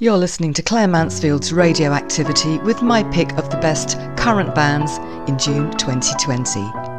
You're listening to Claire Mansfield's radio activity with my pick of the best current bands in June 2020.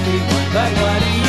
Everyone, but what do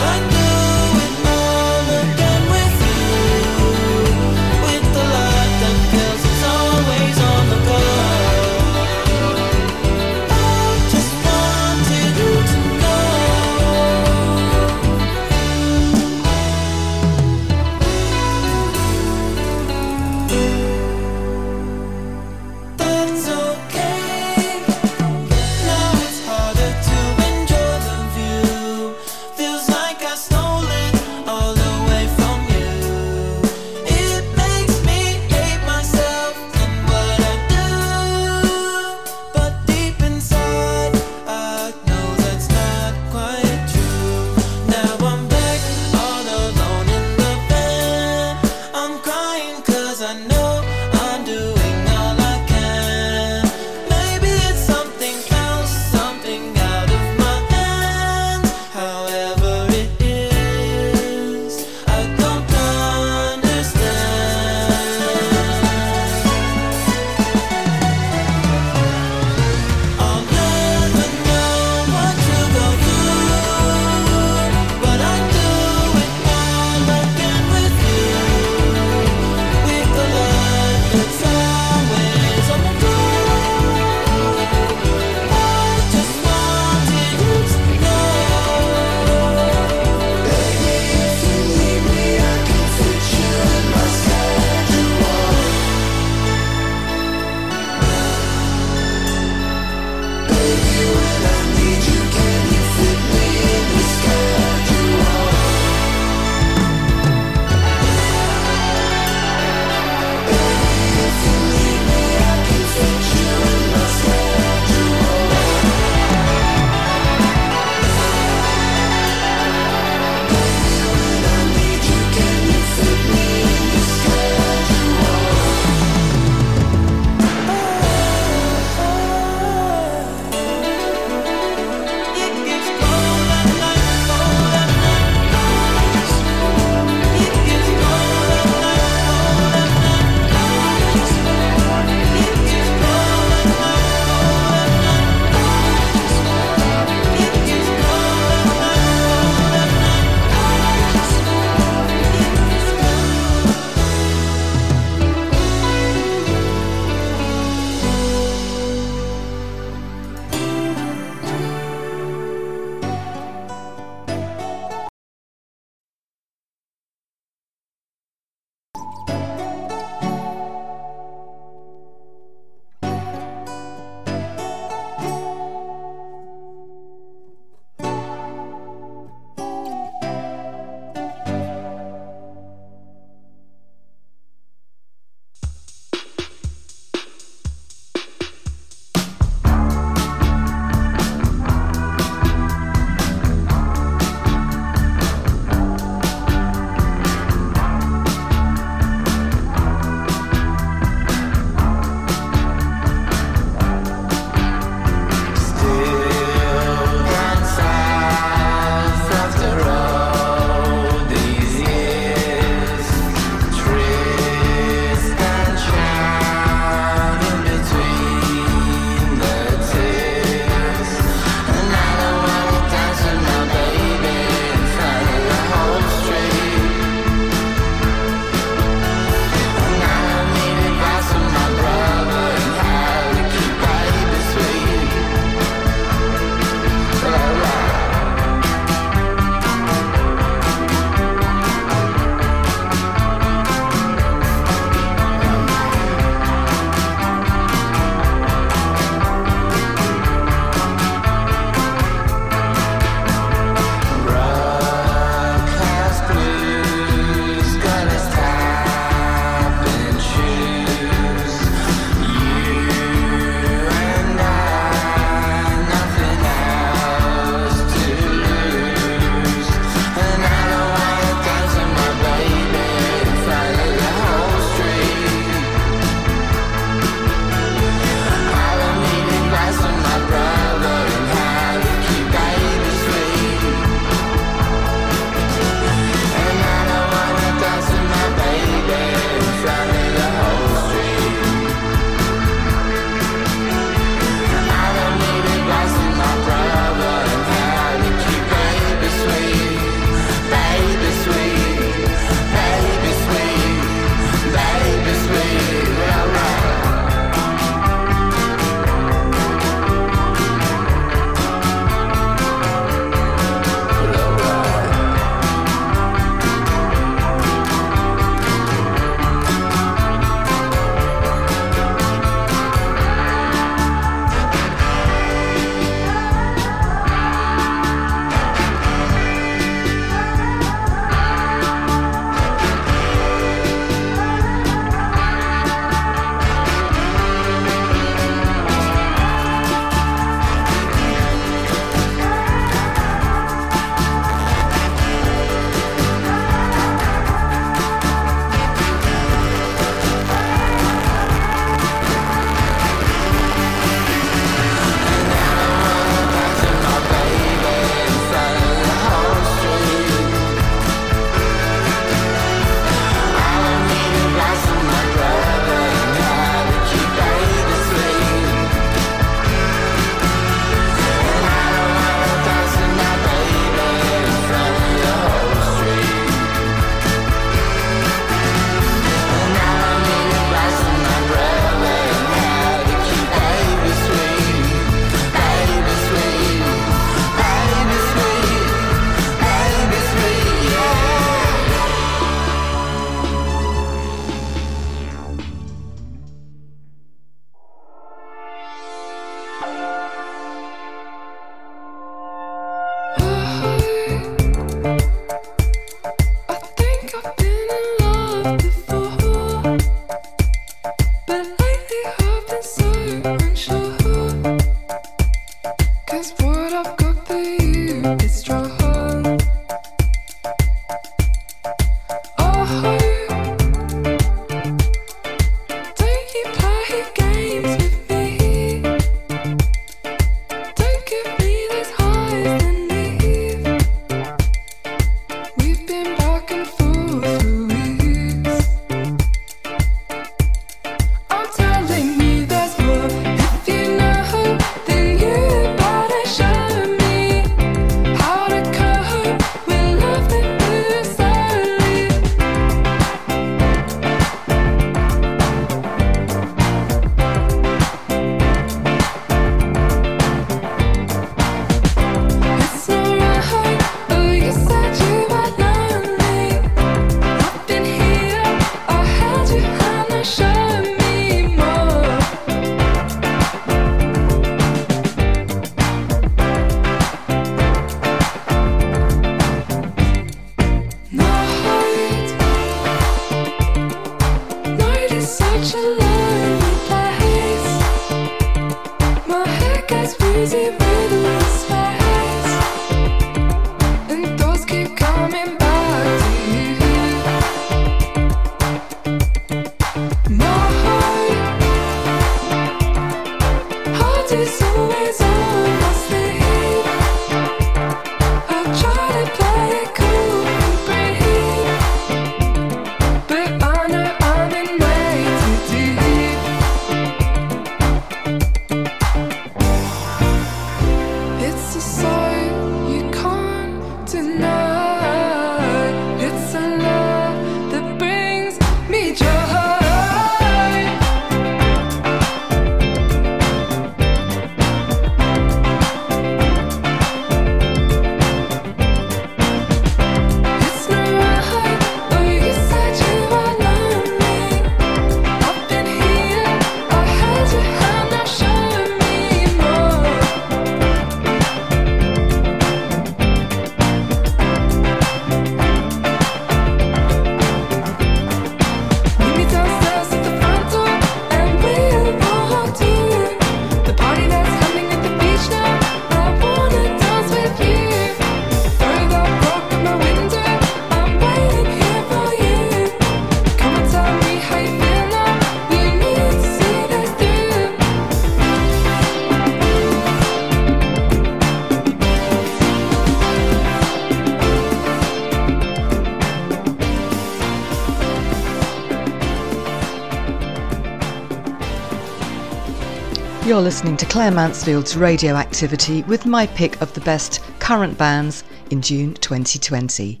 You're listening to Claire Mansfield's Radio Activity with my pick of the best current bands in June 2020.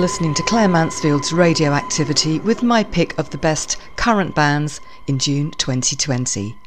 listening to Claire Mansfield's Radioactivity with my pick of the best current bands in June 2020.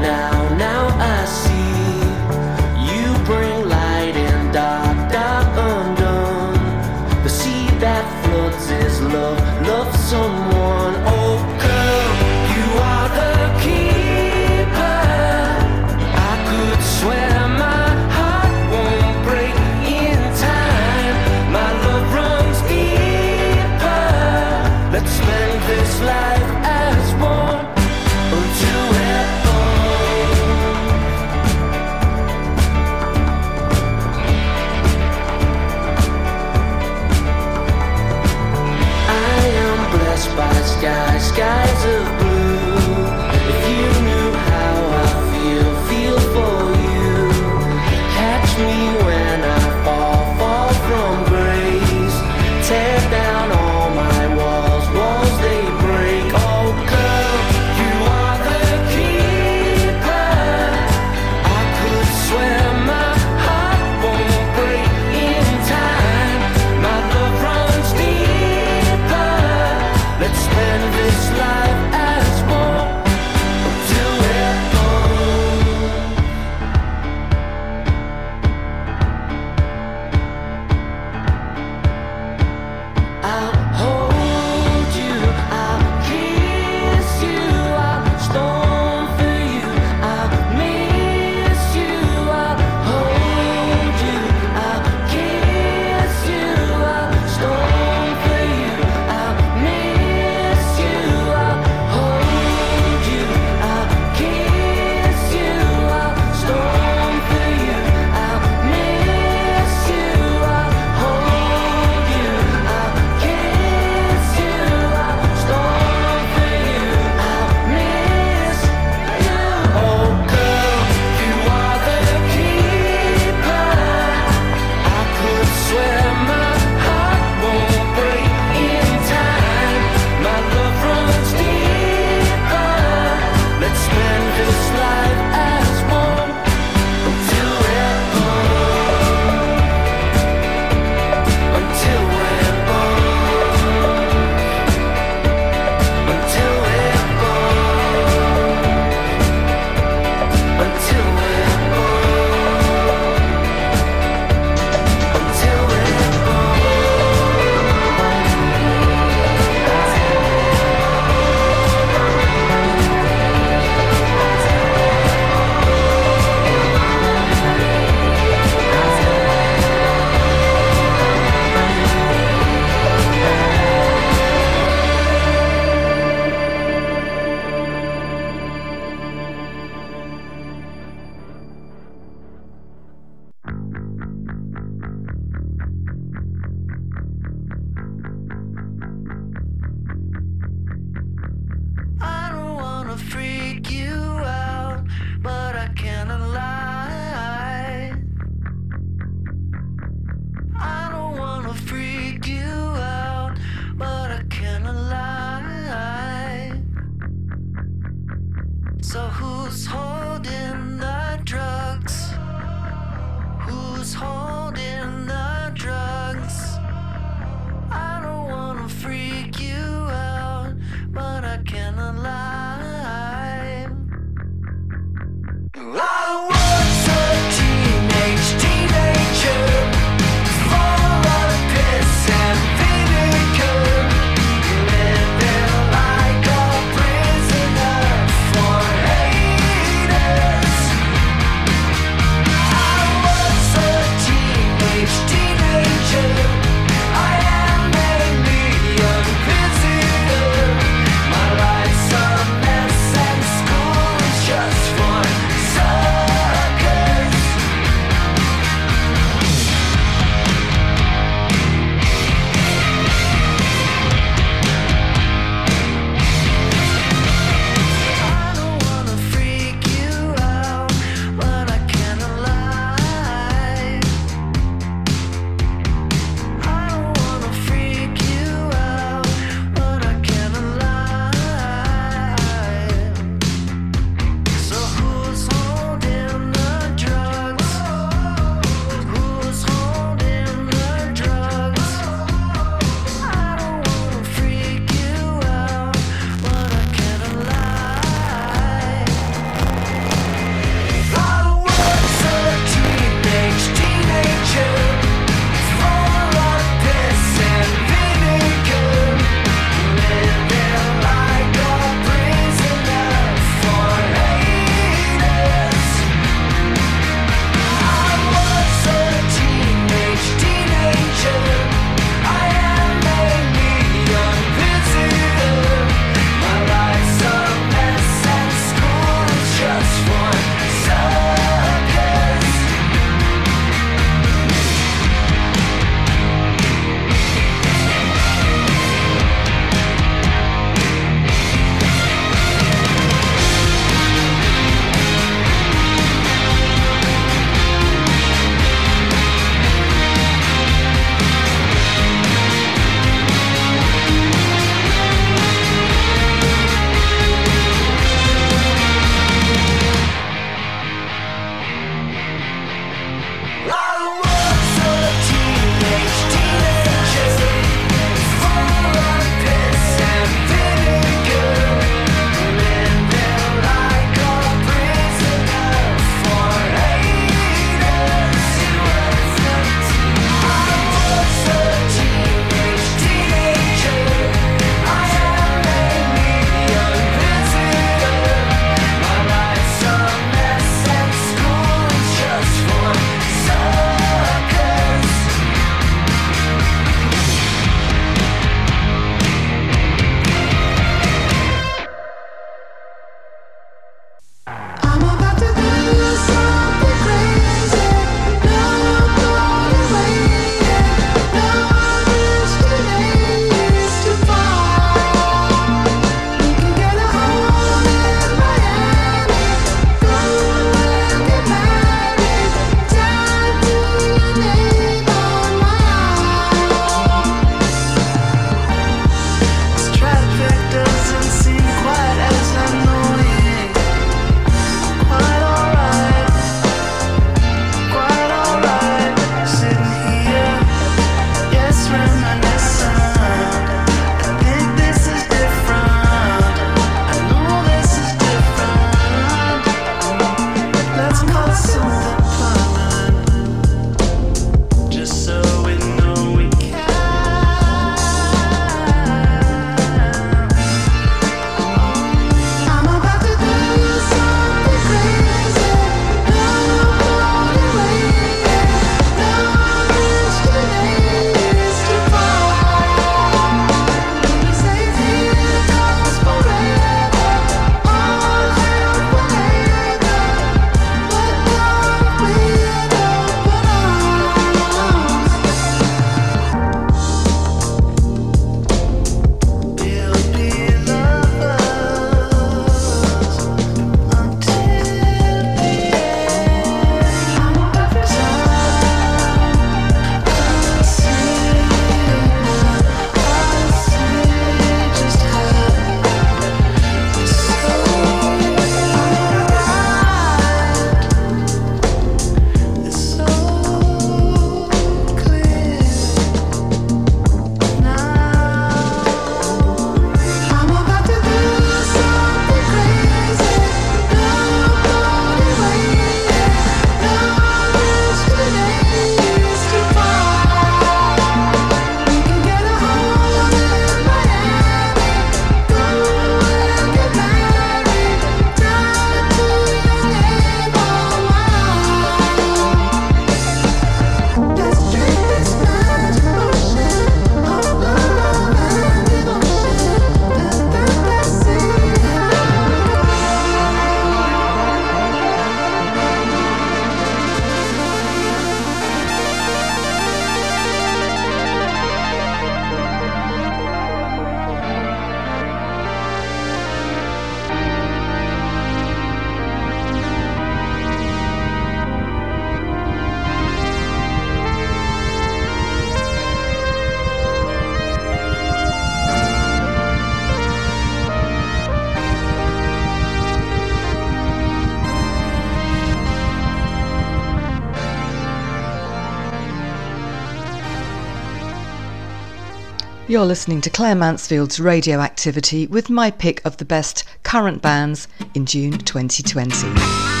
You're listening to Claire Mansfield's Radioactivity with my pick of the best current bands in June 2020.